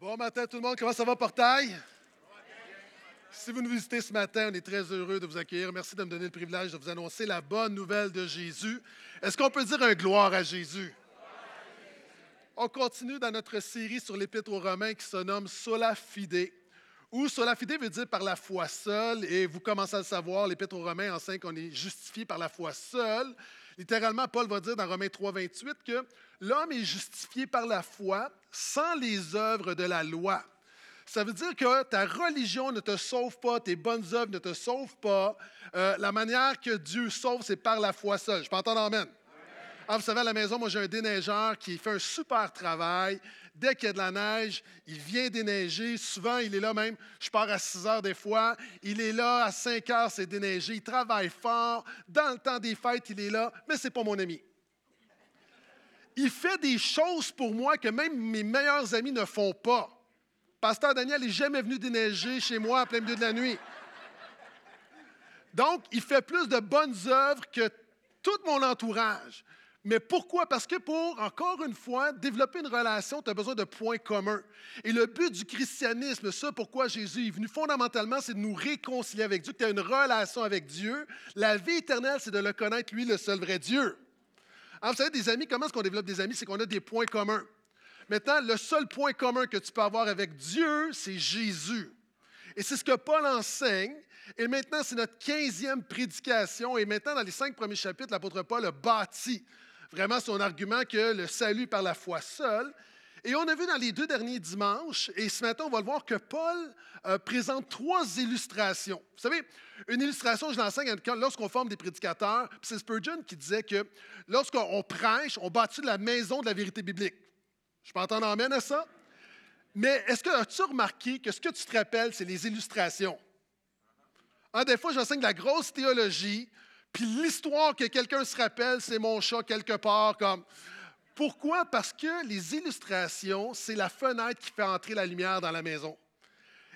Bon matin tout le monde, comment ça va Portail? Si vous nous visitez ce matin, on est très heureux de vous accueillir. Merci de me donner le privilège de vous annoncer la bonne nouvelle de Jésus. Est-ce qu'on peut dire un gloire à Jésus? On continue dans notre série sur l'Épître aux Romains qui se nomme Sola Fide, ou Sola Fide veut dire par la foi seule, et vous commencez à le savoir, l'Épître aux Romains enseigne qu'on est justifié par la foi seule. Littéralement, Paul va dire dans Romains 3, 28 que l'homme est justifié par la foi sans les œuvres de la loi. Ça veut dire que ta religion ne te sauve pas, tes bonnes œuvres ne te sauvent pas. Euh, la manière que Dieu sauve, c'est par la foi seule. Je peux entendre Amen. Ah, vous savez, à la maison, moi, j'ai un déneigeur qui fait un super travail. Dès qu'il y a de la neige, il vient déneiger. Souvent, il est là même. Je pars à 6 heures des fois. Il est là à 5 heures, c'est déneigé. Il travaille fort. Dans le temps des fêtes, il est là. Mais ce n'est pas mon ami. Il fait des choses pour moi que même mes meilleurs amis ne font pas. Pasteur Daniel n'est jamais venu déneiger chez moi en plein milieu de la nuit. Donc, il fait plus de bonnes œuvres que tout mon entourage. Mais pourquoi? Parce que pour, encore une fois, développer une relation, tu as besoin de points communs. Et le but du christianisme, ça, pourquoi Jésus est venu fondamentalement, c'est de nous réconcilier avec Dieu, que tu as une relation avec Dieu. La vie éternelle, c'est de le connaître, lui, le seul vrai Dieu. Alors, vous savez, des amis, comment est-ce qu'on développe des amis? C'est qu'on a des points communs. Maintenant, le seul point commun que tu peux avoir avec Dieu, c'est Jésus. Et c'est ce que Paul enseigne. Et maintenant, c'est notre quinzième prédication. Et maintenant, dans les cinq premiers chapitres, l'apôtre Paul a bâti vraiment son argument que le salut par la foi seul. Et on a vu dans les deux derniers dimanches, et ce matin, on va le voir, que Paul euh, présente trois illustrations. Vous savez, une illustration, je l'enseigne lorsqu'on forme des prédicateurs. C'est Spurgeon qui disait que lorsqu'on prêche, on bâtit de la maison de la vérité biblique. Je peux entendre amène à ça? Mais est-ce que as-tu remarqué que ce que tu te rappelles, c'est les illustrations? Ah, des fois, j'enseigne la grosse théologie, puis l'histoire que quelqu'un se rappelle, c'est mon chat quelque part. Comme. Pourquoi? Parce que les illustrations, c'est la fenêtre qui fait entrer la lumière dans la maison.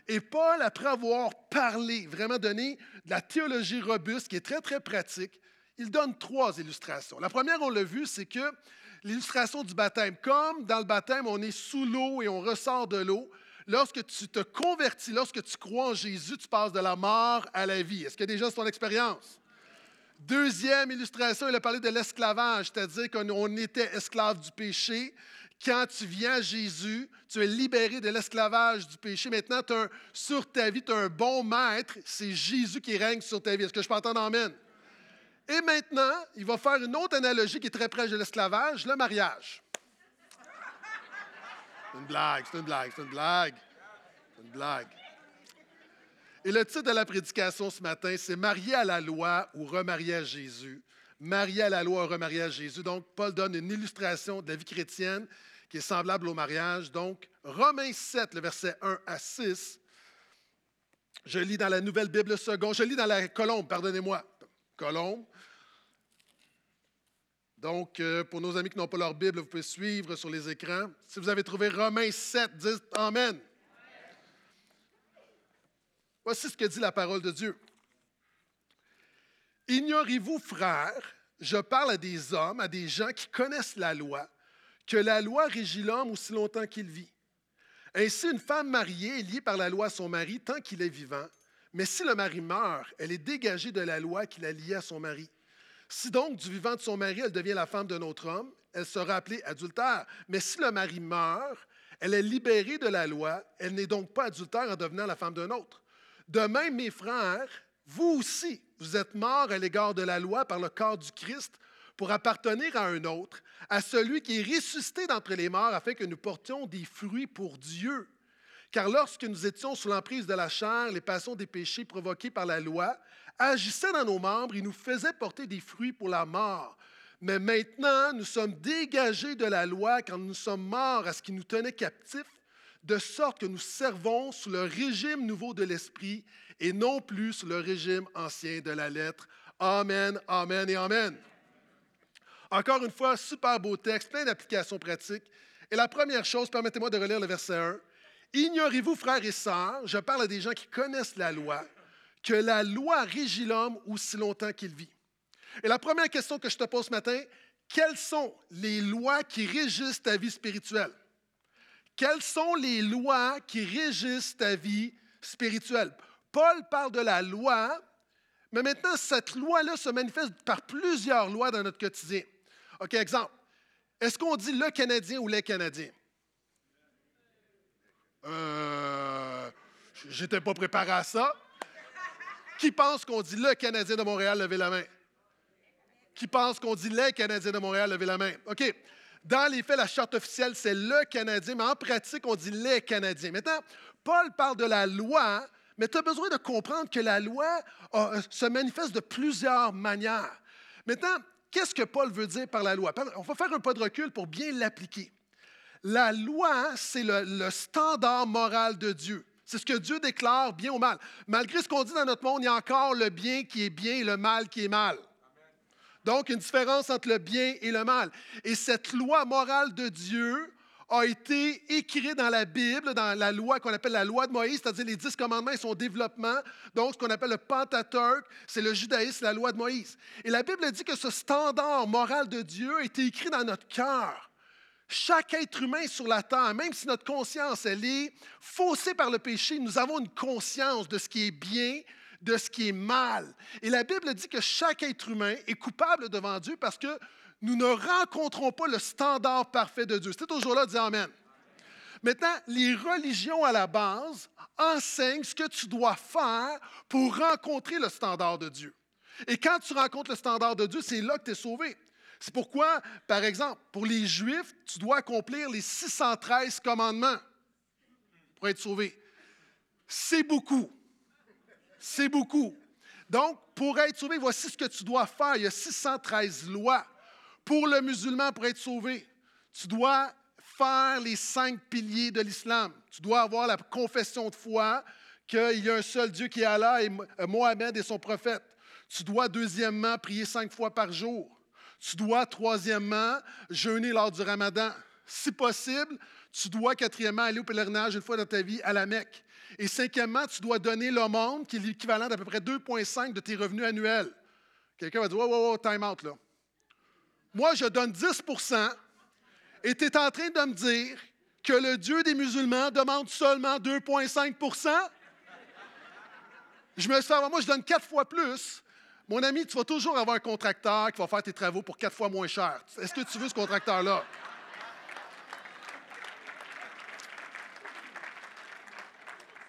Et Paul, après avoir parlé, vraiment donné de la théologie robuste, qui est très, très pratique, il donne trois illustrations. La première, on l'a vu, c'est que l'illustration du baptême, comme dans le baptême, on est sous l'eau et on ressort de l'eau, lorsque tu te convertis, lorsque tu crois en Jésus, tu passes de la mort à la vie. Est-ce que déjà c'est ton expérience? Deuxième illustration, il a parlé de l'esclavage, c'est-à-dire qu'on était esclave du péché. Quand tu viens à Jésus, tu es libéré de l'esclavage du péché. Maintenant, sur ta vie, tu as un bon maître. C'est Jésus qui règne sur ta vie. Est-ce que je peux entendre Amen? Et maintenant, il va faire une autre analogie qui est très proche de l'esclavage, le mariage. Une blague, c'est une blague, c'est une blague. C'est une blague. Et le titre de la prédication ce matin, c'est Marié à la loi ou remarié à Jésus. Marié à la loi ou remarié à Jésus. Donc, Paul donne une illustration de la vie chrétienne qui est semblable au mariage. Donc, Romains 7, le verset 1 à 6. Je lis dans la Nouvelle Bible seconde. Je lis dans la colombe, pardonnez-moi. Colombe. Donc, euh, pour nos amis qui n'ont pas leur Bible, vous pouvez suivre sur les écrans. Si vous avez trouvé Romains 7, dites Amen. Voici ce que dit la parole de Dieu. Ignorez-vous, frères, je parle à des hommes, à des gens qui connaissent la loi, que la loi régit l'homme aussi longtemps qu'il vit. Ainsi, une femme mariée est liée par la loi à son mari tant qu'il est vivant, mais si le mari meurt, elle est dégagée de la loi qui la liée à son mari. Si donc du vivant de son mari, elle devient la femme d'un autre homme, elle sera appelée adultère. Mais si le mari meurt, elle est libérée de la loi, elle n'est donc pas adultère en devenant la femme d'un autre. De même, mes frères, vous aussi, vous êtes morts à l'égard de la loi par le corps du Christ pour appartenir à un autre, à celui qui est ressuscité d'entre les morts, afin que nous portions des fruits pour Dieu. Car lorsque nous étions sous l'emprise de la chair, les passions des péchés provoqués par la loi agissaient dans nos membres et nous faisaient porter des fruits pour la mort. Mais maintenant, nous sommes dégagés de la loi quand nous sommes morts à ce qui nous tenait captifs de sorte que nous servons sous le régime nouveau de l'Esprit et non plus sous le régime ancien de la lettre. Amen, Amen et Amen. Encore une fois, super beau texte, plein d'applications pratiques. Et la première chose, permettez-moi de relire le verset 1. Ignorez-vous, frères et sœurs, je parle à des gens qui connaissent la loi, que la loi régit l'homme aussi longtemps qu'il vit. Et la première question que je te pose ce matin, quelles sont les lois qui régissent ta vie spirituelle? Quelles sont les lois qui régissent ta vie spirituelle? Paul parle de la loi, mais maintenant, cette loi-là se manifeste par plusieurs lois dans notre quotidien. OK, exemple. Est-ce qu'on dit le Canadien ou les Canadiens? Euh, j'étais pas préparé à ça. Qui pense qu'on dit le Canadien de Montréal, levez la main? Qui pense qu'on dit les Canadiens de Montréal, levez la main? OK. Dans les faits, la charte officielle, c'est le Canadien, mais en pratique, on dit les Canadiens. Maintenant, Paul parle de la loi, mais tu as besoin de comprendre que la loi euh, se manifeste de plusieurs manières. Maintenant, qu'est-ce que Paul veut dire par la loi? On va faire un pas de recul pour bien l'appliquer. La loi, c'est le, standard moral de Dieu. C'est ce que Dieu déclare, bien ou mal. Malgré ce qu'on dit dans notre monde, il y a encore le bien qui est bien et le mal qui est mal. Donc, une différence entre le bien et le mal. Et cette loi morale de Dieu a été écrite dans la Bible, dans la loi qu'on appelle la loi de Moïse, c'est-à-dire les dix commandements et son développement. Donc, ce qu'on appelle le Pentateuque, c'est le judaïsme, la loi de Moïse. Et la Bible dit que ce standard moral de Dieu a été écrit dans notre cœur. Chaque être humain sur la terre, même si notre conscience, elle est faussée par le péché, nous avons une conscience de ce qui est bien, de ce qui est mal. Et la Bible dit que chaque être humain est coupable devant Dieu parce que nous ne rencontrons pas le standard parfait de Dieu. C'est toujours là, dis Amen. Maintenant, les religions à la base enseignent ce que tu dois faire pour rencontrer le standard de Dieu. Et quand tu rencontres le standard de Dieu, c'est là que tu es sauvé. C'est pourquoi, par exemple, pour les Juifs, tu dois accomplir les 613 commandements pour être sauvé. C'est beaucoup. C'est beaucoup. Donc, pour être sauvé, voici ce que tu dois faire. Il y a 613 lois. Pour le musulman, pour être sauvé, tu dois faire les cinq piliers de l'islam. Tu dois avoir la confession de foi qu'il y a un seul Dieu qui est Allah et Mohamed est son prophète. Tu dois, deuxièmement, prier cinq fois par jour. Tu dois, troisièmement, jeûner lors du ramadan. Si possible, tu dois, quatrièmement, aller au pèlerinage une fois dans ta vie à la Mecque. Et cinquièmement, tu dois donner l'aumône, qui est l'équivalent d'à peu près 2,5 de tes revenus annuels. Quelqu'un va dire, wow, wow, wow, time out, là. Moi, je donne 10% et tu es en train de me dire que le Dieu des musulmans demande seulement 2,5% Je me suis moi, je donne quatre fois plus. Mon ami, tu vas toujours avoir un contracteur qui va faire tes travaux pour quatre fois moins cher. Est-ce que tu veux ce contracteur-là?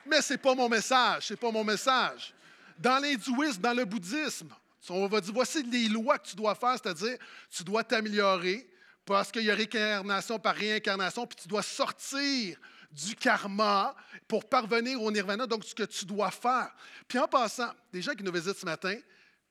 Mais ce n'est pas mon message, ce n'est pas mon message. Dans l'hindouisme, dans le bouddhisme, on va dire, voici les lois que tu dois faire, c'est-à-dire, tu dois t'améliorer parce qu'il y a réincarnation par réincarnation, puis tu dois sortir du karma pour parvenir au nirvana, donc ce que tu dois faire. Puis en passant, des gens qui nous visitent ce matin,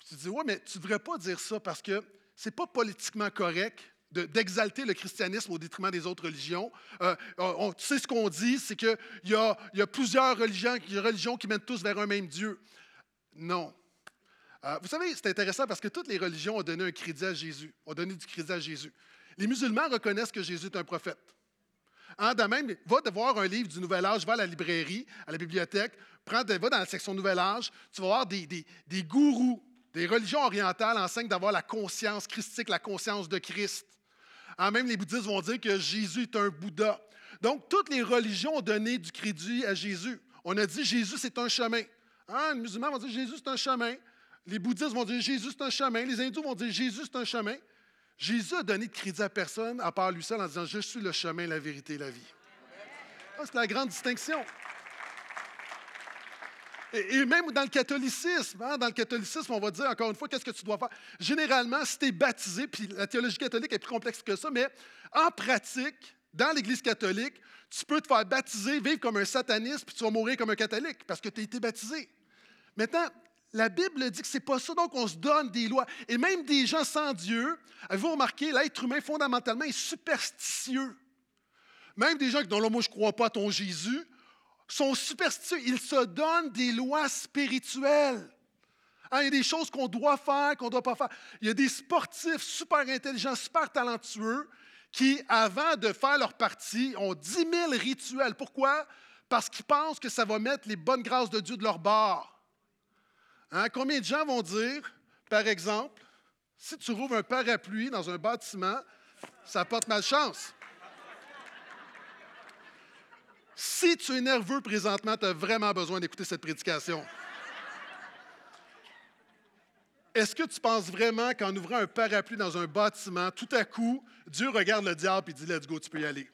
tu dis, ouais, mais tu ne devrais pas dire ça parce que ce n'est pas politiquement correct d'exalter le christianisme au détriment des autres religions. Euh, on, tu sais ce qu'on dit, c'est qu'il y a, y a plusieurs religions, qui mènent tous vers un même Dieu. Non. Euh, vous savez, c'est intéressant parce que toutes les religions ont donné un crédit à Jésus, ont donné du crédit à Jésus. Les musulmans reconnaissent que Jésus est un prophète. Hein, de même, va voir un livre du Nouvel Âge, va à la librairie, à la bibliothèque, va dans la section Nouvel Âge, tu vas voir des gourous, des religions orientales enseignent d'avoir la conscience christique, la conscience de Christ. Hein, même les bouddhistes vont dire que Jésus est un Bouddha. Donc, toutes les religions ont donné du crédit à Jésus. On a dit Jésus, c'est un chemin. Hein, les musulmans vont dire Jésus, c'est un chemin. Les bouddhistes vont dire Jésus, c'est un chemin. Les hindous vont dire Jésus, c'est un chemin. Jésus a donné de crédit à personne à part lui seul en disant Je suis le chemin, la vérité la vie. C'est la grande distinction. Et, même dans le catholicisme, hein, dans le catholicisme, on va dire encore une fois, qu'est-ce que tu dois faire? Généralement, si tu es baptisé, puis la théologie catholique est plus complexe que ça, mais en pratique, dans l'Église catholique, tu peux te faire baptiser, vivre comme un sataniste, puis tu vas mourir comme un catholique parce que tu as été baptisé. Maintenant, la Bible dit que ce n'est pas ça, donc on se donne des lois. Et même des gens sans Dieu, avez-vous remarqué, l'être humain fondamentalement est superstitieux. Même des gens qui disent, là, moi je ne crois pas à ton Jésus, sont superstitieux. Ils se donnent des lois spirituelles. Hein, il y a des choses qu'on doit faire, qu'on ne doit pas faire. Il y a des sportifs super intelligents, super talentueux, qui, avant de faire leur partie, ont 10 000 rituels. Pourquoi? Parce qu'ils pensent que ça va mettre les bonnes grâces de Dieu de leur bord. Hein, combien de gens vont dire, par exemple, si tu rouvres un parapluie dans un bâtiment, ça porte malchance? Si tu es nerveux présentement, tu as vraiment besoin d'écouter cette prédication. Est-ce que tu penses vraiment qu'en ouvrant un parapluie dans un bâtiment, tout à coup, Dieu regarde le diable et dit Let's go, tu peux y aller?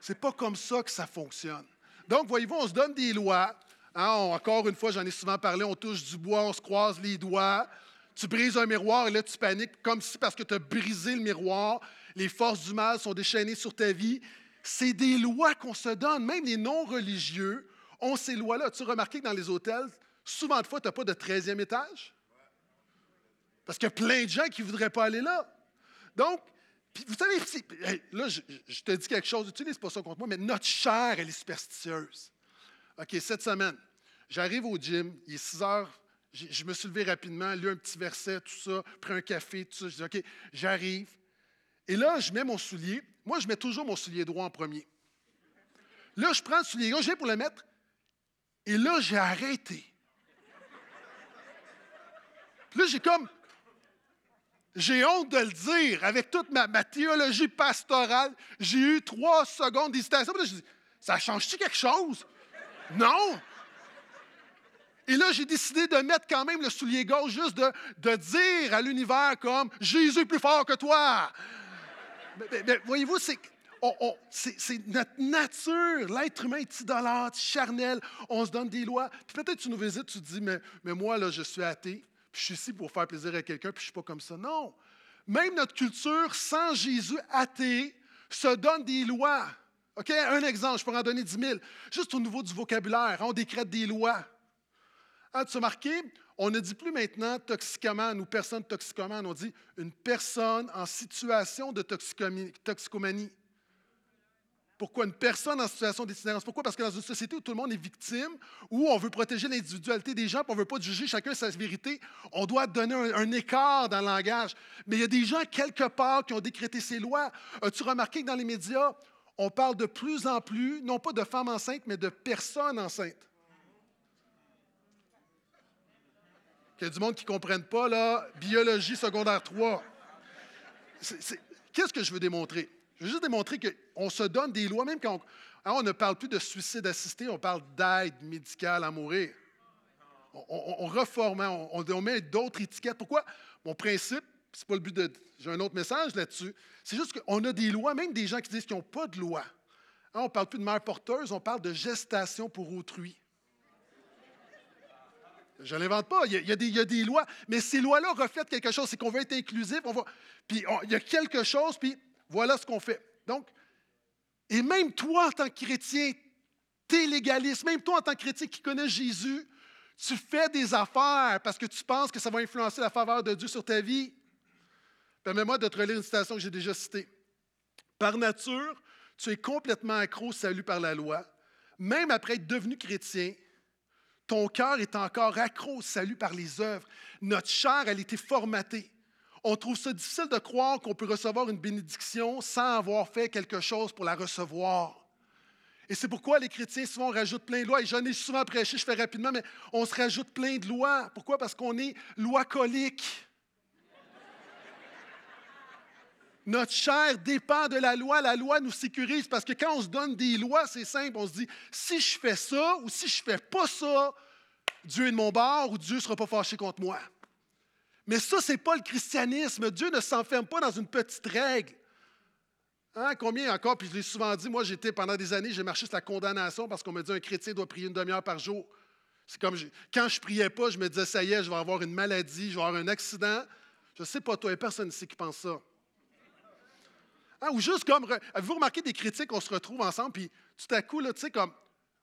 C'est pas comme ça que ça fonctionne. Donc, voyez-vous, on se donne des lois. Hein, encore une fois, j'en ai souvent parlé, on touche du bois, on se croise les doigts. Tu brises un miroir et là, tu paniques comme si parce que tu as brisé le miroir, les forces du mal sont déchaînées sur ta vie. C'est des lois qu'on se donne. Même les non-religieux ont ces lois-là. Tu remarqué que dans les hôtels, souvent de fois, tu n'as pas de 13e étage? Parce qu'il y a plein de gens qui ne voudraient pas aller là. Donc, vous savez, là, je, te dis quelque chose, utilise pas ça contre moi, mais notre chair, elle est superstitieuse. OK, cette semaine, j'arrive au gym, il est 6 heures, je, me suis levé rapidement, lu un petit verset, tout ça, pris un café, tout ça. Je dis, OK, j'arrive. Et là, je mets mon soulier. Moi, je mets toujours mon soulier droit en premier. Là, je prends le soulier gauche, je viens pour le mettre. Et là, j'ai arrêté. là, j'ai comme j'ai honte de le dire, avec toute ma, théologie pastorale, j'ai eu trois secondes d'hésitation. je dis, ça change-tu quelque chose? Non! Et là, j'ai décidé de mettre quand même le soulier gauche, juste de, dire à l'univers comme Jésus est plus fort que toi. Voyez-vous, c'est, notre nature. L'être humain est idolâtre, charnel. On se donne des lois. Puis peut-être tu nous visites, tu te dis, mais, mais moi, là, je suis athée je suis ici pour faire plaisir à quelqu'un, puis je ne suis pas comme ça. Non. Même notre culture, sans Jésus athée, se donne des lois. OK? Un exemple, je pourrais en donner 10 000. Juste au niveau du vocabulaire, on décrète des lois. Ah, tu as marqué, on ne dit plus maintenant toxicomane ou personne toxicomane, on dit une personne en situation de toxicomanie. Pourquoi une personne en situation d'itinérance? Pourquoi? Parce que dans une société où tout le monde est victime, où on veut protéger l'individualité des gens, on ne veut pas juger chacun sa vérité, on doit donner un, écart dans le langage. Mais il y a des gens quelque part qui ont décrété ces lois. As-tu remarqué que dans les médias, on parle de plus en plus, non pas de femmes enceintes, mais de personnes enceintes? Il y a du monde qui ne comprenne pas, là, biologie secondaire 3. Qu'est-ce que je veux démontrer? Je veux juste démontrer qu'on se donne des lois, même quand on, hein, ne parle plus de suicide assisté, on parle d'aide médicale à mourir. On, reforme, hein, on, met d'autres étiquettes. Pourquoi? Mon principe, c'est pas le but de. J'ai un autre message là-dessus. C'est juste qu'on a des lois, même des gens qui disent qu'ils n'ont pas de loi. Hein, on ne parle plus de mère porteuse, on parle de gestation pour autrui. Je ne l'invente pas. Il y, a, des, lois, mais ces lois-là reflètent quelque chose. C'est qu'on veut être inclusif. Puis il y a quelque chose, puis voilà ce qu'on fait. Donc, et même toi en tant que chrétien, tu es légaliste, même toi en tant que chrétien qui connais Jésus, tu fais des affaires parce que tu penses que ça va influencer la faveur de Dieu sur ta vie. Permets-moi de te relire une citation que j'ai déjà citée. Par nature, tu es complètement accro au salut par la loi. Même après être devenu chrétien, ton cœur est encore accro au salut par les œuvres. Notre chair, elle a été formatée on trouve ça difficile de croire qu'on peut recevoir une bénédiction sans avoir fait quelque chose pour la recevoir. Et c'est pourquoi les chrétiens souvent rajoutent plein de lois. Et j'en ai souvent prêché, je fais rapidement, mais on se rajoute plein de lois. Pourquoi? Parce qu'on est loi colique. Notre chair dépend de la loi. La loi nous sécurise parce que quand on se donne des lois, c'est simple. On se dit, si je fais ça ou si je fais pas ça, Dieu est de mon bord ou Dieu ne sera pas fâché contre moi. Mais ça, ce n'est pas le christianisme. Dieu ne s'enferme pas dans une petite règle. Hein, combien encore, puis je l'ai souvent dit, moi j'étais pendant des années, j'ai marché sur la condamnation parce qu'on me dit un chrétien doit prier une demi-heure par jour. C'est comme quand je priais pas, je me disais ça y est, je vais avoir une maladie, je vais avoir un accident. Je ne sais pas toi, il personne ici qui pense ça. Hein, ou juste comme, avez-vous remarqué des critiques, on se retrouve ensemble, puis tout à coup, là, tu sais, comme,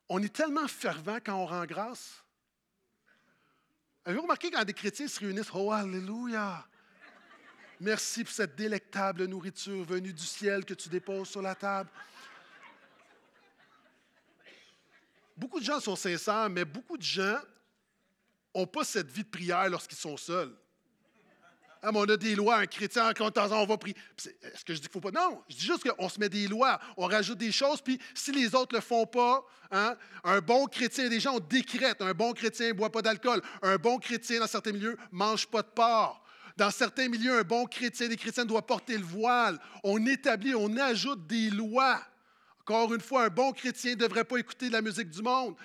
on est tellement fervent quand on rend grâce. Avez-vous remarqué quand des chrétiens se réunissent, oh Alléluia! Merci pour cette délectable nourriture venue du ciel que tu déposes sur la table. Beaucoup de gens sont sincères, mais beaucoup de gens n'ont pas cette vie de prière lorsqu'ils sont seuls. Ah, on a des lois, un chrétien, quand on va prier. Est-ce que je dis qu'il ne faut pas? Non, je dis juste qu'on se met des lois, on rajoute des choses, puis si les autres ne le font pas, hein, un bon chrétien, des gens, on décrète, un bon chrétien ne boit pas d'alcool, un bon chrétien, dans certains milieux, ne mange pas de porc. Dans certains milieux, un bon chrétien, des chrétiens doivent porter le voile. On établit, on ajoute des lois. Encore une fois, un bon chrétien ne devrait pas écouter la musique du monde.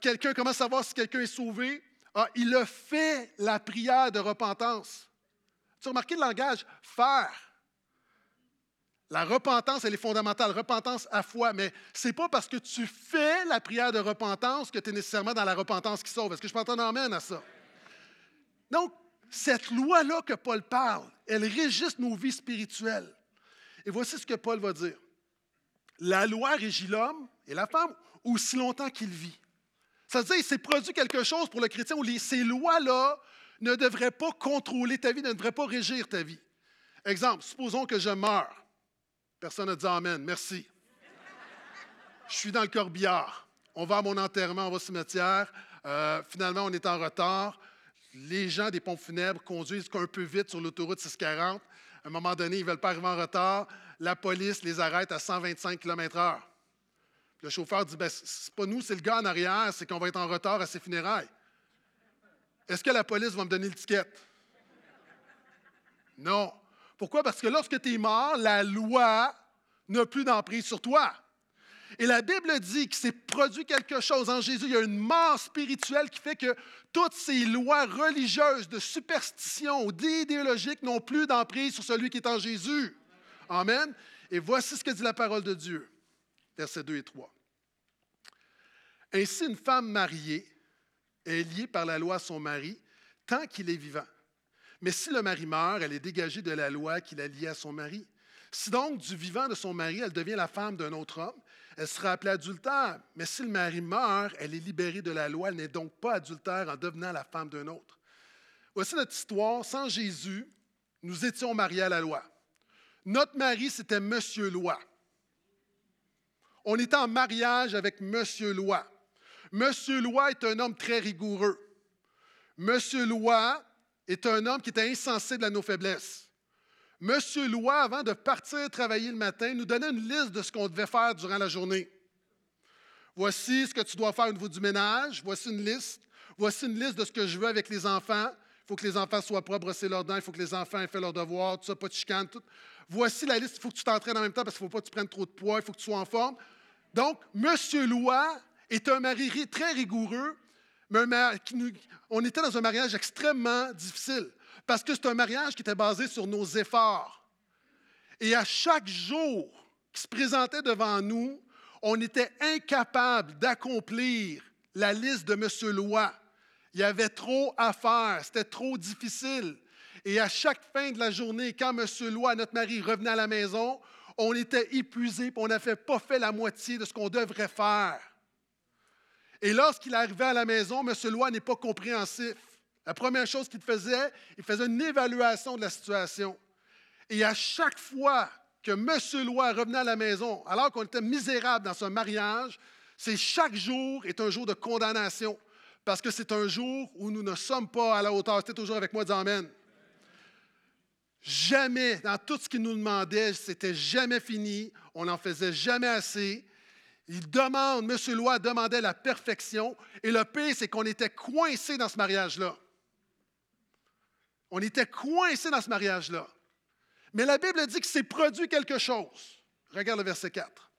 quelqu'un commence à savoir si quelqu'un est sauvé? Ah, il a fait la prière de repentance. Tu as remarqué le langage faire? La repentance, elle est fondamentale. Repentance à foi. Mais ce n'est pas parce que tu fais la prière de repentance que tu es nécessairement dans la repentance qui sauve. Est-ce que je peux entendre amène à ça? Donc, cette loi-là que Paul parle, elle régisse nos vies spirituelles. Et voici ce que Paul va dire. La loi régit l'homme et la femme aussi longtemps qu'il vit. Ça veut dire qu'il s'est produit quelque chose pour le chrétien où ces lois-là ne devraient pas contrôler ta vie, ne devraient pas régir ta vie. Exemple, supposons que je meurs. Personne n'a dit Amen. Merci. Je suis dans le corbillard. On va à mon enterrement, on va au cimetière. Euh, finalement, on est en retard. Les gens des pompes funèbres conduisent un peu vite sur l'autoroute 640. À un moment donné, ils ne veulent pas arriver en retard. La police les arrête à 125 km/h. Le chauffeur dit ben, C'est pas nous, c'est le gars en arrière, c'est qu'on va être en retard à ses funérailles. Est-ce que la police va me donner l'étiquette? Non. Pourquoi? Parce que lorsque tu es mort, la loi n'a plus d'emprise sur toi. Et la Bible dit qu'il s'est produit quelque chose en Jésus. Il y a une mort spirituelle qui fait que toutes ces lois religieuses, de superstition ou d'idéologique n'ont plus d'emprise sur celui qui est en Jésus. Amen. Et voici ce que dit la parole de Dieu. Versets 2 et 3. Ainsi, une femme mariée est liée par la loi à son mari tant qu'il est vivant. Mais si le mari meurt, elle est dégagée de la loi qui l'a liée à son mari. Si donc du vivant de son mari, elle devient la femme d'un autre homme, elle sera appelée adultère. Mais si le mari meurt, elle est libérée de la loi, elle n'est donc pas adultère en devenant la femme d'un autre. Voici notre histoire. Sans Jésus, nous étions mariés à la loi. Notre mari, c'était Monsieur Loi. On était en mariage avec Monsieur Loi. Monsieur Loi est un homme très rigoureux. Monsieur Loi est un homme qui était insensible à nos faiblesses. Monsieur Loi, avant de partir travailler le matin, nous donnait une liste de ce qu'on devait faire durant la journée. Voici ce que tu dois faire au niveau du ménage. Voici une liste. Voici une liste de ce que je veux avec les enfants. Il faut que les enfants soient propres, brosser leurs dents. Il faut que les enfants aient fait leurs devoirs, tout ça, pas de chicane. Tout. Voici la liste. Il faut que tu t'entraînes en même temps parce qu'il ne faut pas que tu prennes trop de poids. Il faut que tu sois en forme. Donc, Monsieur Loi est un mari très rigoureux, mais on était dans un mariage extrêmement difficile parce que c'est un mariage qui était basé sur nos efforts. Et à chaque jour qui se présentait devant nous, on était incapable d'accomplir la liste de M. Loi. Il y avait trop à faire, c'était trop difficile. Et à chaque fin de la journée, quand M. Loi, notre mari, revenait à la maison, on était épuisé, on n'avait pas fait la moitié de ce qu'on devrait faire. Et lorsqu'il arrivait à la maison, M. Loi n'est pas compréhensif. La première chose qu'il faisait, il faisait une évaluation de la situation. Et à chaque fois que M. Loi revenait à la maison, alors qu'on était misérable dans son mariage, c'est chaque jour est un jour de condamnation, parce que c'est un jour où nous ne sommes pas à la hauteur. C'était toujours avec moi, dis Amen. Jamais, dans tout ce qu'il nous demandait, c'était jamais fini, on n'en faisait jamais assez. Il demande, M. Loi demandait la perfection. Et le pire, c'est qu'on était coincés dans ce mariage-là. On était coincés dans ce mariage-là. Mais la Bible dit que c'est produit quelque chose. Regarde le verset 4.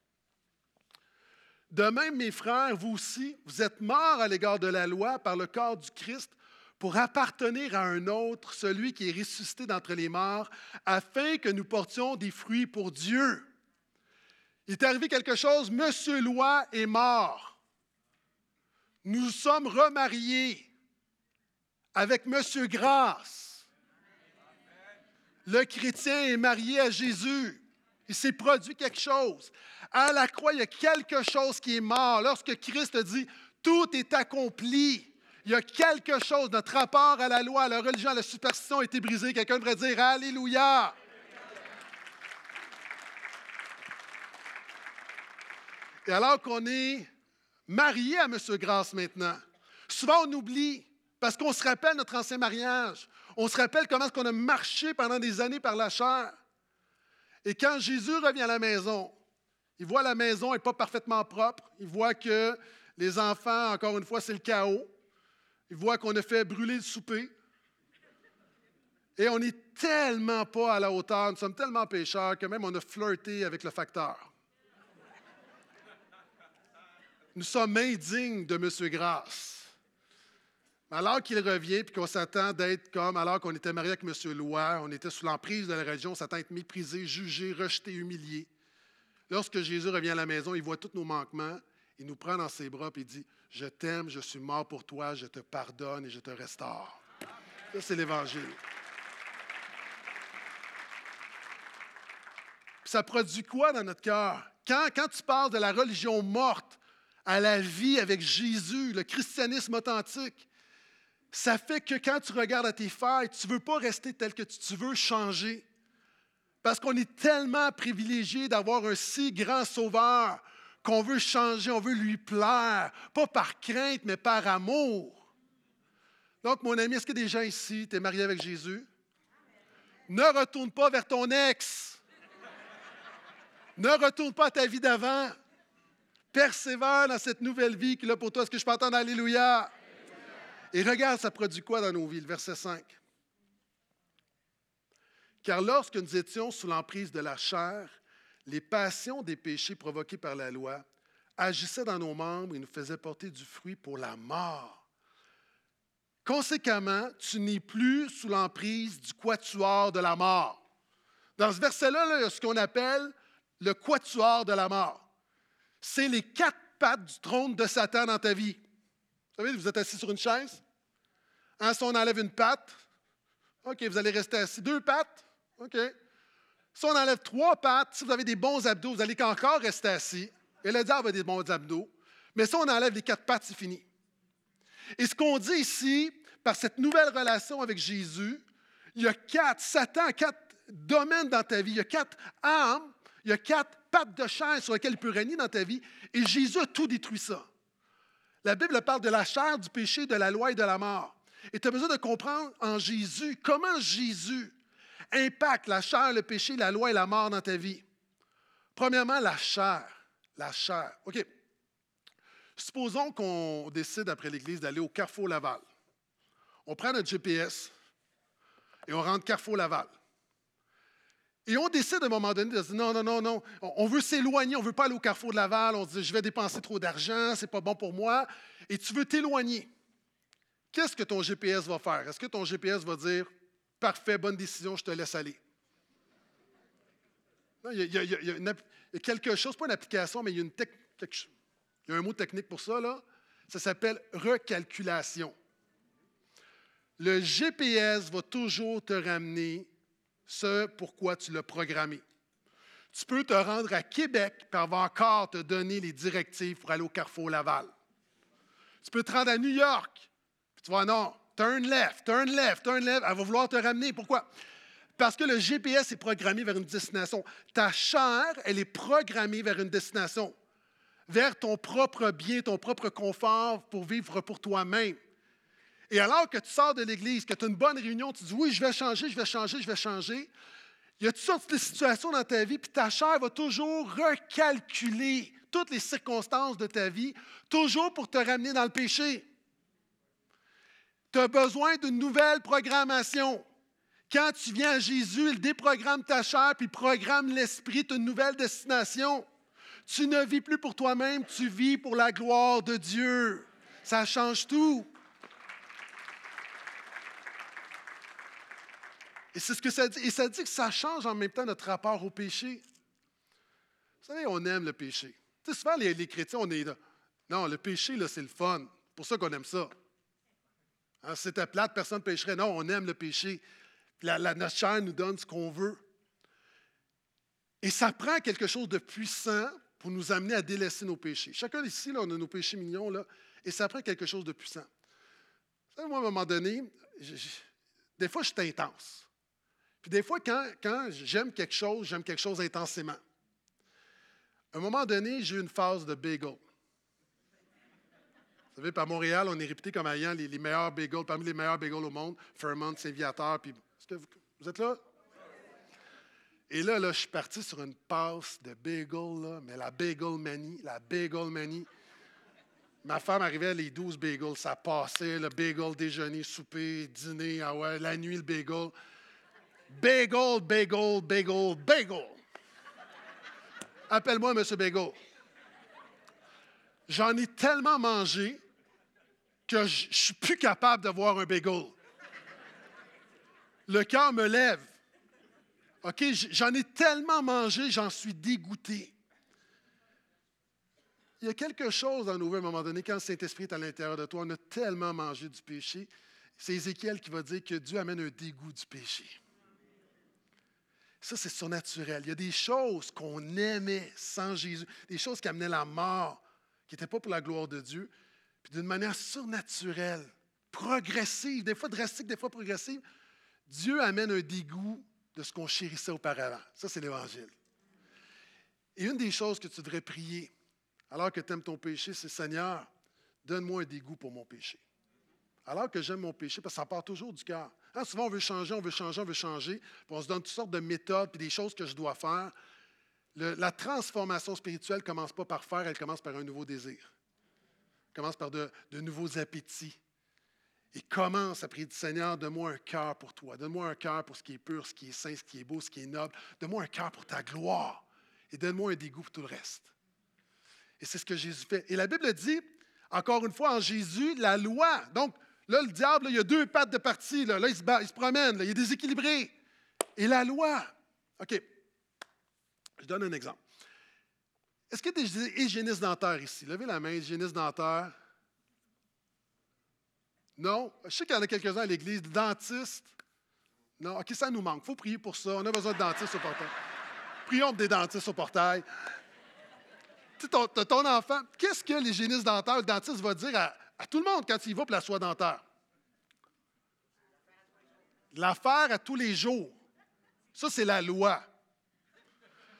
De même, mes frères, vous aussi, vous êtes morts à l'égard de la loi par le corps du Christ pour appartenir à un autre, celui qui est ressuscité d'entre les morts, afin que nous portions des fruits pour Dieu. Il est arrivé quelque chose, Monsieur Loi est mort. Nous sommes remariés avec Monsieur Grâce. Le chrétien est marié à Jésus. Il s'est produit quelque chose. À la croix, il y a quelque chose qui est mort. Lorsque Christ dit Tout est accompli, il y a quelque chose, notre rapport à la loi, à la religion, à la superstition a été brisé. Quelqu'un devrait dire Alléluia. Et alors qu'on est marié à M. Grasse maintenant, souvent on oublie parce qu'on se rappelle notre ancien mariage. On se rappelle comment est-ce qu'on a marché pendant des années par la chair. Et quand Jésus revient à la maison, il voit la maison n'est pas parfaitement propre. Il voit que les enfants, encore une fois, c'est le chaos. Il voit qu'on a fait brûler le souper. Et on n'est tellement pas à la hauteur, nous sommes tellement pécheurs que même on a flirté avec le facteur. Nous sommes indignes de M. Grâce. Alors qu'il revient, puis qu'on s'attend d'être comme alors qu'on était marié avec M. Loi, on était sous l'emprise de la religion, on s'attend à être méprisé, jugé, rejeté, humilié. Lorsque Jésus revient à la maison, il voit tous nos manquements, il nous prend dans ses bras et il dit Je t'aime, je suis mort pour toi, je te pardonne et je te restaure. Ça, c'est l'Évangile. Ça produit quoi dans notre cœur? Quand, quand tu parles de la religion morte à la vie avec Jésus, le christianisme authentique, ça fait que quand tu regardes à tes failles, tu ne veux pas rester tel que tu, tu veux changer. Parce qu'on est tellement privilégié d'avoir un si grand sauveur qu'on veut changer, on veut lui plaire, pas par crainte, mais par amour. Donc, mon ami, est-ce qu'il y a des gens ici, tu es marié avec Jésus? Ne retourne pas vers ton ex. Ne retourne pas à ta vie d'avant. Persévère dans cette nouvelle vie qu'il a pour toi. Est-ce que je peux entendre Alléluia? Et regarde, ça produit quoi dans nos vies, le verset 5. Car lorsque nous étions sous l'emprise de la chair, les passions des péchés provoqués par la loi agissaient dans nos membres et nous faisaient porter du fruit pour la mort. Conséquemment, tu n'es plus sous l'emprise du quatuor de la mort. Dans ce verset-là, il y a ce qu'on appelle le quatuor de la mort. C'est les quatre pattes du trône de Satan dans ta vie. Vous savez, vous êtes assis sur une chaise. Hein, si on enlève une patte, OK, vous allez rester assis. Deux pattes, OK. Si on enlève trois pattes, si vous avez des bons abdos, vous allez encore rester assis. Et le diable a des bons abdos. Mais si on enlève les quatre pattes, c'est fini. Et ce qu'on dit ici, par cette nouvelle relation avec Jésus, il y a quatre, Satan quatre domaines dans ta vie. Il y a quatre âmes, il y a quatre de chair sur lesquelles il peut régner dans ta vie. Et Jésus a tout détruit ça. La Bible parle de la chair, du péché, de la loi et de la mort. Et tu as besoin de comprendre en Jésus comment Jésus impacte la chair, le péché, la loi et la mort dans ta vie. Premièrement, la chair. La chair. OK. Supposons qu'on décide après l'Église d'aller au Carrefour Laval. On prend notre GPS et on rentre Carrefour Laval. Et on décide à un moment donné de dire non, non, non, non, on veut s'éloigner, on ne veut pas aller au Carrefour de Laval, on se dit je vais dépenser trop d'argent, c'est pas bon pour moi, et tu veux t'éloigner. Qu'est-ce que ton GPS va faire? Est-ce que ton GPS va dire parfait, bonne décision, je te laisse aller? il, y a, quelque chose, pas une application, mais il y a, une un mot technique pour ça, là. Ça s'appelle recalculation. Le GPS va toujours te ramener ce pourquoi tu l'as programmé. Tu peux te rendre à Québec, va encore te donner les directives pour aller au Carrefour Laval. Tu peux te rendre à New York, puis tu vas, non, turn left, turn left, turn left, elle va vouloir te ramener. Pourquoi? Parce que le GPS est programmé vers une destination. Ta chair, elle est programmée vers une destination, vers ton propre bien, ton propre confort pour vivre pour toi-même. Et alors que tu sors de l'Église, que tu as une bonne réunion, tu dis oui, je vais changer, je vais changer, je vais changer. Il y a toutes sortes de situations dans ta vie, puis ta chair va toujours recalculer toutes les circonstances de ta vie, toujours pour te ramener dans le péché. Tu as besoin d'une nouvelle programmation. Quand tu viens à Jésus, il déprogramme ta chair, puis programme l'esprit, une nouvelle destination. Tu ne vis plus pour toi-même, tu vis pour la gloire de Dieu. Ça change tout. Et c'est ce que ça dit. Et ça dit que ça change en même temps notre rapport au péché. Vous savez, on aime le péché. Tu sais, souvent, les, les chrétiens, on est là. Non, le péché, là, c'est le fun. C'est pour ça qu'on aime ça. Hein, c'était plate, personne ne pécherait. Non, on aime le péché. La, la, notre chair nous donne ce qu'on veut. Et ça prend quelque chose de puissant pour nous amener à délaisser nos péchés. Chacun ici, là, on a nos péchés mignons, là, et ça prend quelque chose de puissant. Vous savez, moi, à un moment donné, des fois, je suis intense. Puis des fois, quand, j'aime quelque chose, j'aime quelque chose intensément. À un moment donné, j'ai eu une phase de bagel. Vous savez, par Montréal, on est réputé comme ayant les, meilleurs bagels, parmi les meilleurs bagels au monde, Fairmont, Saint-Viateur. Puis, est-ce que vous, êtes là? Et là, là, je suis parti sur une passe de bagel, là, mais la bagel manie, la bagel manie. Ma femme arrivait les 12 bagels, ça passait, le bagel, déjeuner, souper, dîner, ah ouais, la nuit, le bagel. Bagel, bagel, bagel, bagel. Appelle-moi M. Bagel. J'en ai tellement mangé que je suis plus capable de voir un bagel. Le cœur me lève. OK, j'en ai tellement mangé, j'en suis dégoûté. Il y a quelque chose dans nos vies à un moment donné, quand le Saint-Esprit est à l'intérieur de toi, on a tellement mangé du péché. C'est Ézéchiel qui va dire que Dieu amène un dégoût du péché. Ça, c'est surnaturel. Il y a des choses qu'on aimait sans Jésus, des choses qui amenaient la mort, qui n'étaient pas pour la gloire de Dieu, puis d'une manière surnaturelle, progressive, des fois drastique, des fois progressive, Dieu amène un dégoût de ce qu'on chérissait auparavant. Ça, c'est l'Évangile. Et une des choses que tu devrais prier, alors que tu aimes ton péché, c'est Seigneur, donne-moi un dégoût pour mon péché. Alors que j'aime mon péché, parce que ça part toujours du cœur. Souvent, on veut changer, on veut changer, on veut changer, puis on se donne toutes sortes de méthodes et des choses que je dois faire. la transformation spirituelle ne commence pas par faire, elle commence par un nouveau désir. Elle commence par de, nouveaux appétits. Et commence à prier du Seigneur, donne-moi un cœur pour toi. Donne-moi un cœur pour ce qui est pur, ce qui est saint, ce qui est beau, ce qui est noble. Donne-moi un cœur pour ta gloire. Et donne-moi un dégoût pour tout le reste. Et c'est ce que Jésus fait. Et la Bible dit, encore une fois, en Jésus, la loi. Donc, Là, le diable, il y a deux pattes de partie. Là, il, se il, promène, il est déséquilibré. Et la loi. OK. Je donne un exemple. Est-ce qu'il y a des hygiénistes dentaires ici? Levez la main, hygiénistes dentaires. Non? Je sais qu'il y en a quelques-uns à l'Église. Dentistes? Non? OK, ça nous manque. Il faut prier pour ça. On a besoin de dentistes au portail. Prions pour des dentistes au portail. Tu sais, ton, enfant, qu'est-ce que l'hygiéniste dentaire, le dentiste va dire à, à tout le monde quand il va pour la soie dentaire. L'affaire à tous les jours. Ça, c'est la loi.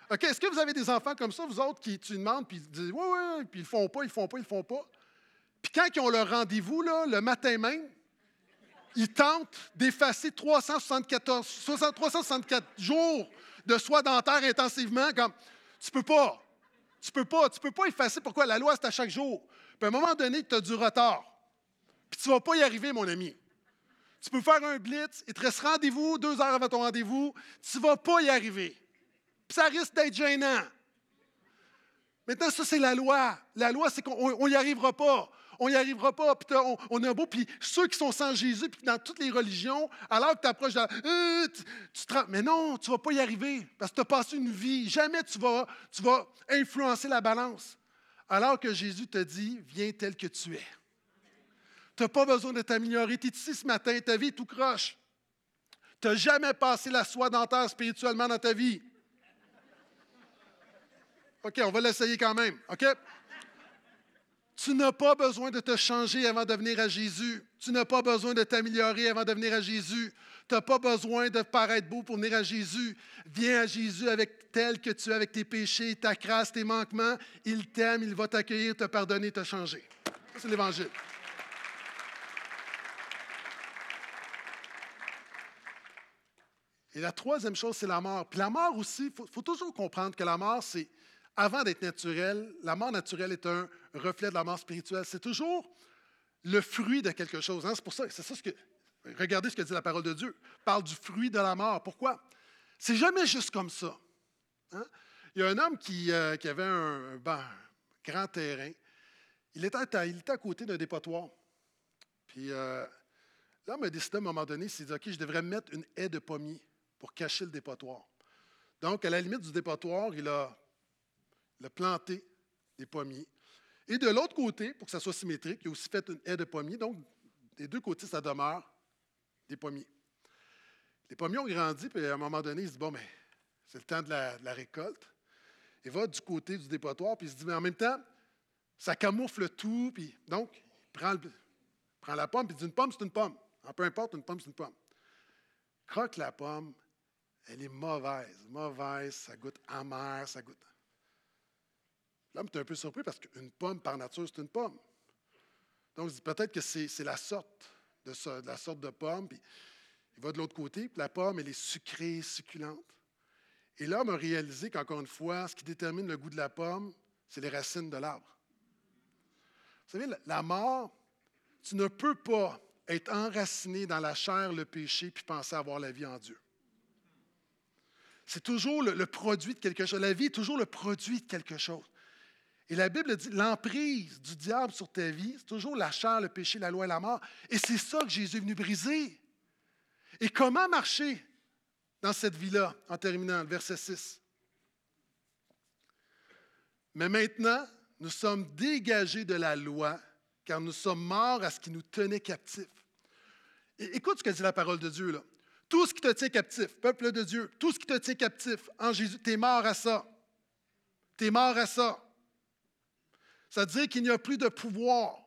OK, est-ce que vous avez des enfants comme ça, vous autres, qui tu demandes, puis ils disent Oui, oui, puis ils ne font pas, ils ne font pas, ils ne font pas. Puis quand ils ont leur rendez-vous, le matin même, ils tentent d'effacer 374, 364 jours de soie dentaire intensivement, comme tu peux pas. Tu peux peux pas effacer. Pourquoi? La loi, c'est à chaque jour. Puis à un moment donné, tu as du retard. Puis tu ne vas pas y arriver, mon ami. Tu peux faire un blitz, il te reste rendez-vous deux heures avant ton rendez-vous, tu ne vas pas y arriver. Puis ça risque d'être gênant. Maintenant, ça, c'est la loi. La loi, c'est qu'on n'y arrivera pas. On n'y arrivera pas. Puis on, a beau. Puis ceux qui sont sans Jésus, puis dans toutes les religions, alors que tu approches de euh, tu, te, Mais non, tu ne vas pas y arriver parce que tu as passé une vie. Jamais tu vas, tu vas influencer la balance. Alors que Jésus te dit, viens tel que tu es. Tu n'as pas besoin de t'améliorer. Tu es ici ce matin, ta vie est tout croche. Tu n'as jamais passé la soie dentaire spirituellement dans ta vie. OK, on va l'essayer quand même. OK? Tu n'as pas besoin de te changer avant de venir à Jésus. Tu n'as pas besoin de t'améliorer avant de venir à Jésus. Tu n'as pas besoin de paraître beau pour venir à Jésus. Viens à Jésus avec tel que tu es, avec tes péchés, ta crasse, tes manquements. Il t'aime, il va t'accueillir, te pardonner, te changer. C'est l'Évangile. Et la troisième chose, c'est la mort. Puis la mort aussi, il faut, toujours comprendre que la mort, c'est, avant d'être naturelle, la mort naturelle est un reflet de la mort spirituelle. C'est toujours le fruit de quelque chose. Hein. C'est pour ça, c'est ça ce que, Regardez ce que dit la parole de Dieu. Parle du fruit de la mort. Pourquoi? C'est jamais juste comme ça. Hein? Il y a un homme qui, euh, avait un, grand terrain. Il était, à, il côté d'un dépotoir. Puis euh, l'homme a décidé à un moment donné, il s'est dit, OK, je devrais mettre une haie de pommiers pour cacher le dépotoir. Donc, à la limite du dépotoir, il il a planté des pommiers. Et de l'autre côté, pour que ça soit symétrique, il a aussi fait une haie de pommiers. Donc, des deux côtés, ça demeure des pommiers. Les pommiers ont grandi, puis à un moment donné, il se dit Bon, mais c'est le temps de la, récolte. Il va du côté du dépotoir, puis il se dit Mais en même temps, ça camoufle tout, puis donc, il prend, prend la pomme, puis il dit Une pomme, c'est une pomme. En peu importe, une pomme, c'est une pomme. Croque la pomme, elle est mauvaise, mauvaise, ça goûte amer, ça goûte. L'homme est un peu surpris parce qu'une pomme, par nature, c'est une pomme. Donc, il dit peut-être que c'est la sorte de, la sorte de pomme, puis il va de l'autre côté, puis la pomme, elle est sucrée, succulente. Et l'homme a réalisé qu'encore une fois, ce qui détermine le goût de la pomme, c'est les racines de l'arbre. Vous savez, la mort, tu ne peux pas être enraciné dans la chair, le péché, puis penser avoir la vie en Dieu. C'est toujours le, produit de quelque chose. La vie est toujours le produit de quelque chose. Et la Bible dit l'emprise du diable sur ta vie, c'est toujours la chair, le péché, la loi et la mort. Et c'est ça que Jésus est venu briser. Et comment marcher dans cette vie-là, en terminant, verset 6. Mais maintenant, nous sommes dégagés de la loi, car nous sommes morts à ce qui nous tenait captifs. écoute ce que dit la parole de Dieu. Tout ce qui te tient captif, peuple de Dieu, tout ce qui te tient captif en Jésus, tu es mort à ça. Tu es mort à ça. Ça veut dire qu'il n'y a plus de pouvoir.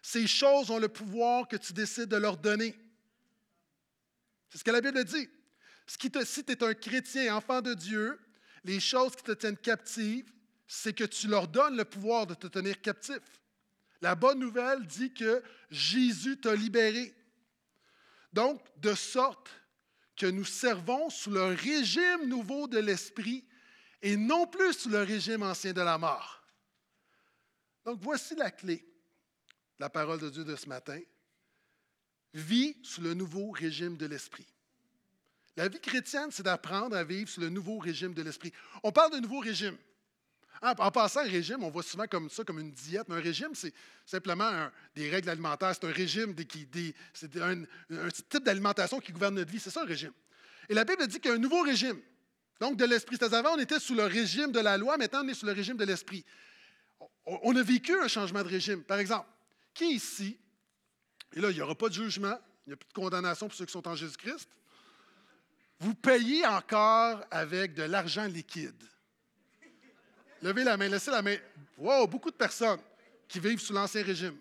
Ces choses ont le pouvoir que tu décides de leur donner. C'est ce que la Bible dit. Ce qui te, si tu es un chrétien, enfant de Dieu, les choses qui te tiennent captive, c'est que tu leur donnes le pouvoir de te tenir captif. La bonne nouvelle dit que Jésus t'a libéré. Donc, de sorte que nous servons sous le régime nouveau de l'Esprit et non plus sous le régime ancien de la mort. Donc, voici la clé de la parole de Dieu de ce matin. Vis sous le nouveau régime de l'Esprit. La vie chrétienne, c'est d'apprendre à vivre sous le nouveau régime de l'Esprit. On parle de nouveau régime. En passant, un régime, on voit souvent comme ça, comme une diète, un régime, c'est simplement des règles alimentaires. C'est un régime, c'est un, type d'alimentation qui gouverne notre vie. C'est ça un régime. Et la Bible dit qu'il y a un nouveau régime. Donc, de l'esprit. C'est-à-dire, avant, on était sous le régime de la loi, maintenant, on est sous le régime de l'esprit. On a vécu un changement de régime. Par exemple, qui ici, et là, il n'y aura pas de jugement, il n'y a plus de condamnation pour ceux qui sont en Jésus-Christ, vous payez encore avec de l'argent liquide. Levez la main, laissez la main. Wow, beaucoup de personnes qui vivent sous l'Ancien régime.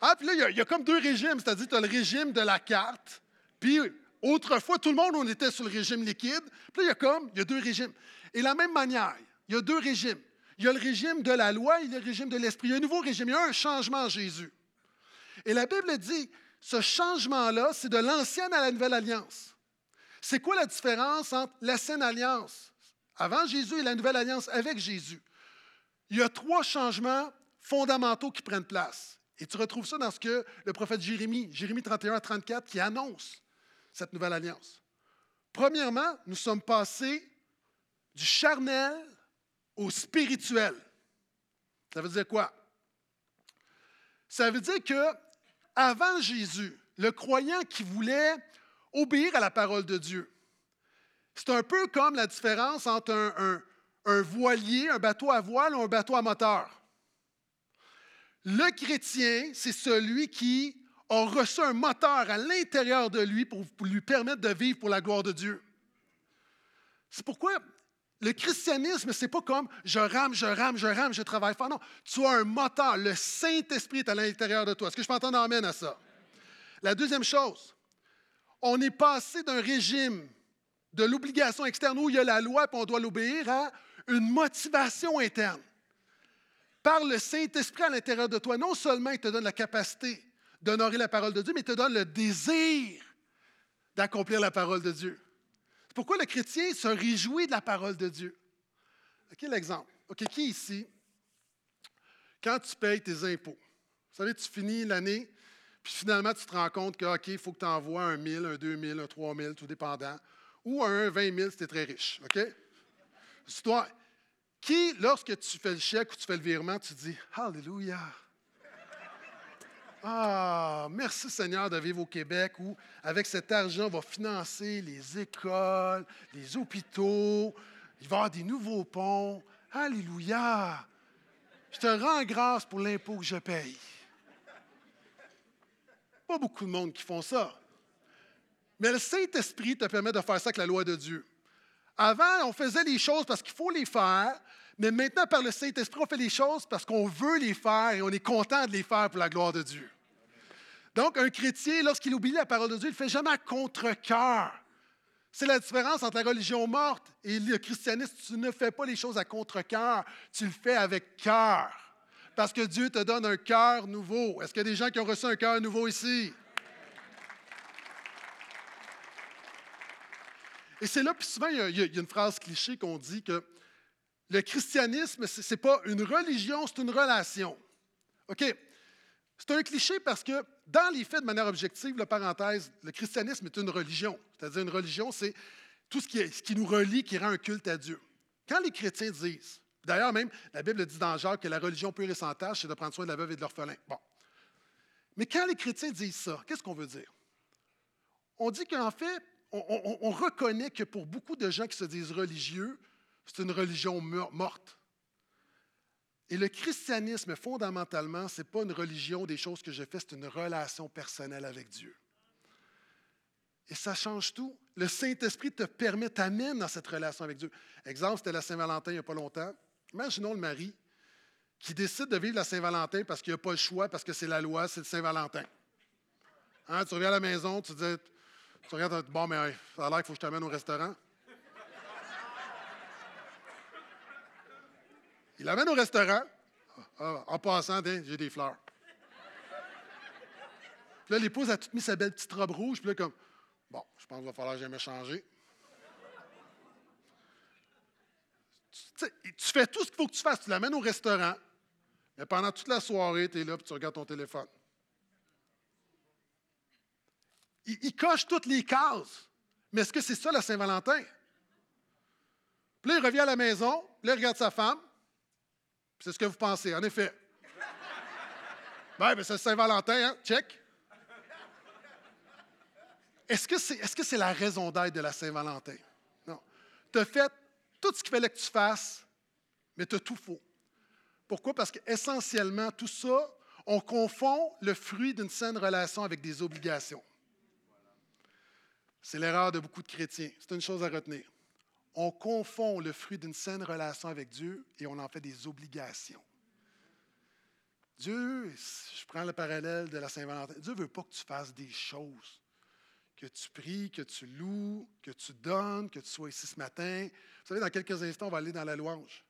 Ah, puis là, il y, a, comme deux régimes, c'est-à-dire tu as le régime de la carte, puis autrefois, tout le monde, on était sur le régime liquide, puis là, il y a comme, il y a deux régimes. Et de la même manière, il y a deux régimes. Il y a le régime de la loi et le régime de l'esprit. Il y a un nouveau régime, il y a un changement en Jésus. Et la Bible dit, ce changement-là, c'est de l'ancienne à la nouvelle alliance. C'est quoi la différence entre l'ancienne alliance, avant Jésus, et la nouvelle alliance avec Jésus? Il y a trois changements fondamentaux qui prennent place. Et tu retrouves ça dans ce que le prophète Jérémie, Jérémie 31 à 34, qui annonce cette nouvelle alliance. Premièrement, nous sommes passés du charnel au spirituel. Ça veut dire quoi? Ça veut dire que avant Jésus, le croyant qui voulait obéir à la parole de Dieu, c'est un peu comme la différence entre un, un voilier, un bateau à voile ou un bateau à moteur. Le chrétien, c'est celui qui a reçu un moteur à l'intérieur de lui pour lui permettre de vivre pour la gloire de Dieu. C'est pourquoi le christianisme, ce n'est pas comme je rame, je rame, je rame, je travaille fort. Non, tu as un moteur. Le Saint-Esprit est à l'intérieur de toi. Est-ce que je peux entendre amène à ça? La deuxième chose, on est passé d'un régime de l'obligation externe où il y a la loi et on doit l'obéir à une motivation interne. Par le Saint-Esprit à l'intérieur de toi, non seulement il te donne la capacité d'honorer la parole de Dieu, mais il te donne le désir d'accomplir la parole de Dieu. Pourquoi le chrétien se réjouit de la parole de Dieu? OK, l'exemple. OK, qui ici, quand tu payes tes impôts, vous savez, tu finis l'année, puis finalement, tu te rends compte que, OK, il faut que tu envoies un 1000, un 2000, un 3000, tout dépendant, ou un 20 000 si tu es très riche. OK? Toi, qui, lorsque tu fais le chèque ou tu fais le virement, tu dis Alléluia. Ah, merci Seigneur de vivre au Québec où, avec cet argent, on va financer les écoles, les hôpitaux, il va y avoir des nouveaux ponts. Alléluia. Je te rends grâce pour l'impôt que je paye. Pas beaucoup de monde qui font ça. Mais le Saint-Esprit te permet de faire ça avec la loi de Dieu. Avant, on faisait les choses parce qu'il faut les faire, mais maintenant, par le Saint-Esprit, on fait les choses parce qu'on veut les faire et on est content de les faire pour la gloire de Dieu. Donc, un chrétien, lorsqu'il oublie la parole de Dieu, il ne fait jamais à contre-cœur. C'est la différence entre la religion morte et le christianisme. Tu ne fais pas les choses à contre-cœur, tu le fais avec cœur. Parce que Dieu te donne un cœur nouveau. Est-ce qu'il y a des gens qui ont reçu un cœur nouveau ici? Et c'est là, puis souvent, il y, a, une phrase cliché qu'on dit que le christianisme, ce n'est pas une religion, c'est une relation. OK? C'est un cliché parce que dans les faits, de manière objective, la parenthèse, le christianisme est une religion. C'est-à-dire une religion, c'est tout ce qui, ce qui, nous relie, qui rend un culte à Dieu. Quand les chrétiens disent, D'ailleurs, même, la Bible dit dans Jacques que la religion pure et sans tâche, c'est de prendre soin de la veuve et de l'orphelin. Bon. Mais quand les chrétiens disent ça, qu'est-ce qu'on veut dire? On dit qu'en fait, on, reconnaît que pour beaucoup de gens qui se disent religieux, c'est une religion morte. Et le christianisme, fondamentalement, ce n'est pas une religion des choses que je fais, c'est une relation personnelle avec Dieu. Et ça change tout. Le Saint-Esprit te permet, t'amène dans cette relation avec Dieu. Exemple, c'était la Saint-Valentin il n'y a pas longtemps. Imaginons le mari qui décide de vivre la Saint-Valentin parce qu'il n'a pas le choix, parce que c'est la loi, c'est le Saint-Valentin. Hein, tu reviens à la maison, tu dis, tu regardes, bon, mais ça a l'air qu'il faut que je t'amène au restaurant. Il l'amène au restaurant. Ah, en passant, j'ai des fleurs. Puis là, l'épouse a tout mis sa belle petite robe rouge. Puis là, comme, bon, je pense qu'il va falloir jamais changer. Tu, tu fais tout ce qu'il faut que tu fasses. Tu l'amènes au restaurant. Mais pendant toute la soirée, tu es là et tu regardes ton téléphone. Il, coche toutes les cases. Mais est-ce que c'est ça la Saint-Valentin? Puis là, il revient à la maison, puis là, il regarde sa femme. C'est ce que vous pensez, en effet. Ben, ben c'est Saint-Valentin, hein? Check. Est-ce que c'est est -ce la raison d'être de la Saint-Valentin? Non. Tu as fait tout ce qu'il fallait que tu fasses, mais tu as tout faux. Pourquoi? Parce qu'essentiellement, tout ça, on confond le fruit d'une saine relation avec des obligations. C'est l'erreur de beaucoup de chrétiens. C'est une chose à retenir. On confond le fruit d'une saine relation avec Dieu et on en fait des obligations. Dieu, je prends le parallèle de la Saint-Valentin, Dieu ne veut pas que tu fasses des choses, que tu pries, que tu loues, que tu donnes, que tu sois ici ce matin. Vous savez, dans quelques instants, on va aller dans la louange.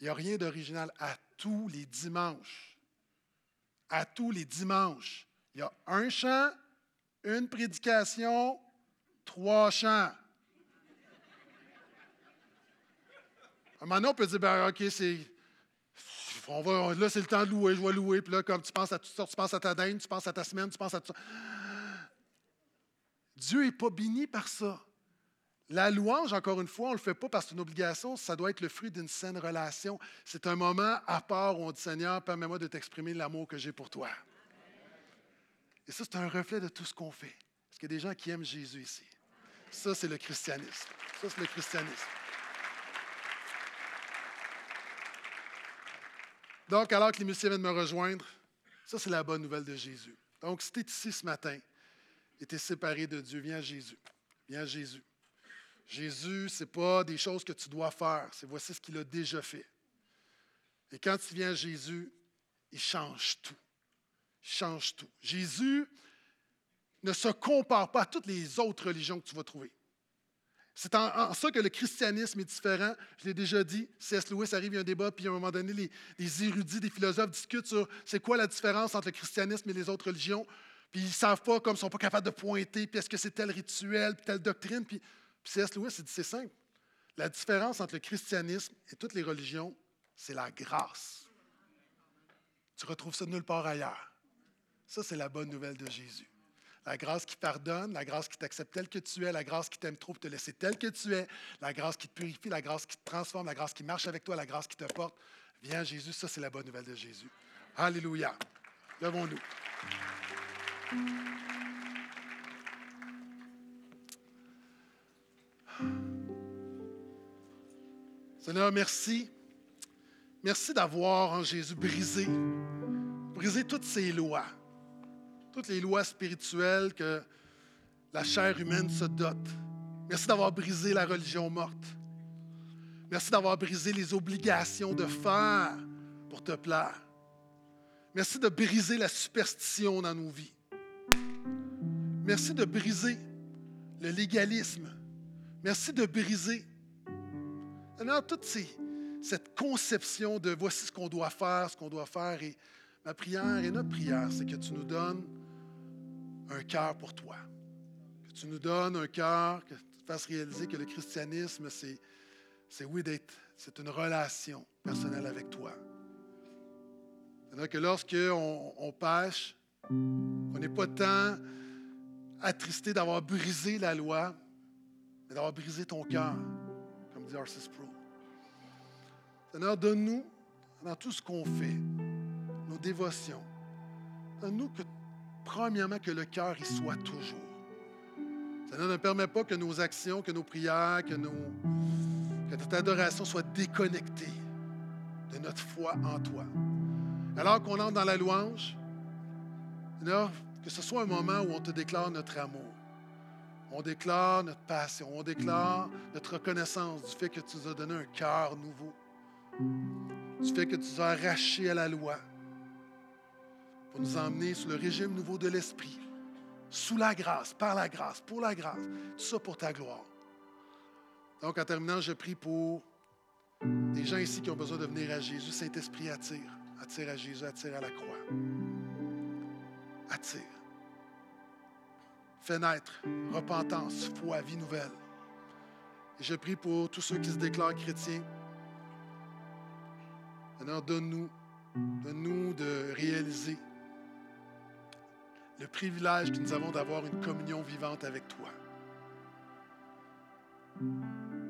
Il n'y a rien d'original à tous les dimanches. À tous les dimanches. Il y a un chant, une prédication, trois chants. Un moment donné, on peut dire, ben, OK, c'est. On va, là, c'est le temps de louer, je vais louer. Puis là, comme tu penses à toutes sortes, tu penses à ta dinde, tu penses à ta semaine, tu penses à tout ça. Dieu n'est pas béni par ça. La louange, encore une fois, on ne le fait pas parce que c'est une obligation, ça doit être le fruit d'une saine relation. C'est un moment à part où on dit Seigneur, permets-moi de t'exprimer l'amour que j'ai pour toi. Et ça, c'est un reflet de tout ce qu'on fait. Parce qu'il y a des gens qui aiment Jésus ici. Ça, c'est le christianisme. Ça, c'est le christianisme. Donc, alors que les musiciens viennent me rejoindre, ça, c'est la bonne nouvelle de Jésus. Donc, si tu es ici ce matin et tu es séparé de Dieu, viens Jésus. Viens Jésus. Jésus, ce n'est pas des choses que tu dois faire, c'est voici ce qu'il a déjà fait. Et quand tu viens à Jésus, il change tout. Il change tout. Jésus ne se compare pas à toutes les autres religions que tu vas trouver. C'est en, ça que le christianisme est différent. Je l'ai déjà dit, C.S. Lewis arrive, il y a un débat, puis à un moment donné, les, érudits, des philosophes discutent sur c'est quoi la différence entre le christianisme et les autres religions. Puis ils ne savent pas, comme ils ne sont pas capables de pointer, puis est-ce que c'est tel rituel, puis telle doctrine. Puis puis C.S. Lewis, il dit c'est simple. La différence entre le christianisme et toutes les religions, c'est la grâce. Tu retrouves ça nulle part ailleurs. Ça, c'est la bonne nouvelle de Jésus. La grâce qui pardonne, la grâce qui t'accepte tel que tu es, la grâce qui t'aime trop pour te laisser tel que tu es, la grâce qui te purifie, la grâce qui te transforme, la grâce qui marche avec toi, la grâce qui te porte. Viens Jésus, ça c'est la bonne nouvelle de Jésus. Alléluia. Levons-nous. Seigneur, merci. Merci d'avoir en Jésus brisé, brisé toutes ces lois, toutes les lois spirituelles que la chair humaine se dote. Merci d'avoir brisé la religion morte. Merci d'avoir brisé les obligations de faire pour te plaire. Merci de briser la superstition dans nos vies. Merci de briser le légalisme. Merci de briser toute cette conception de voici ce qu'on doit faire, ce qu'on doit faire, et ma prière et notre prière, c'est que tu nous donnes un cœur pour toi. Que tu nous donnes un cœur, que tu fasses réaliser que le christianisme, c'est, c'est oui d'être, c'est une relation personnelle avec toi. C'est-à-dire que lorsqu'on on pêche, on n'est pas tant attristé d'avoir brisé la loi, mais d'avoir brisé ton cœur, comme dit R.C. Pro. Seigneur, donne-nous, dans tout ce qu'on fait, nos dévotions, donne-nous que, premièrement, que le cœur y soit toujours. Seigneur, ne permet pas que nos actions, que nos prières, que, notre adoration soit déconnectée de notre foi en toi. Alors qu'on entre dans la louange, que ce soit un moment où on te déclare notre amour. On déclare notre passion, on déclare notre reconnaissance du fait que tu nous as donné un cœur nouveau, du fait que tu nous as arrachés à la loi pour nous emmener sous le régime nouveau de l'Esprit, sous la grâce, par la grâce, pour la grâce, tout ça pour ta gloire. Donc, en terminant, je prie pour des gens ici qui ont besoin de venir à Jésus. Saint-Esprit attire, attire à Jésus, attire à la croix. Attire. Fais naître repentance, foi, vie nouvelle. Et je prie pour tous ceux qui se déclarent chrétiens. Seigneur, donne-nous, donne-nous de réaliser le privilège que nous avons d'avoir une communion vivante avec toi.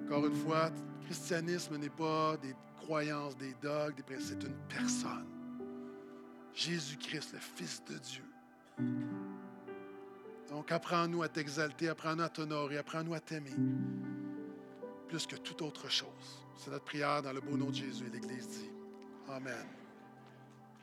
Encore une fois, le christianisme n'est pas des croyances, des dogmes, des c'est une personne. Jésus-Christ, le Fils de Dieu. Donc, apprends-nous à t'exalter, apprends-nous à t'honorer, apprends-nous à t'aimer plus que toute autre chose. C'est notre prière dans le beau nom de Jésus et l'Église dit Amen.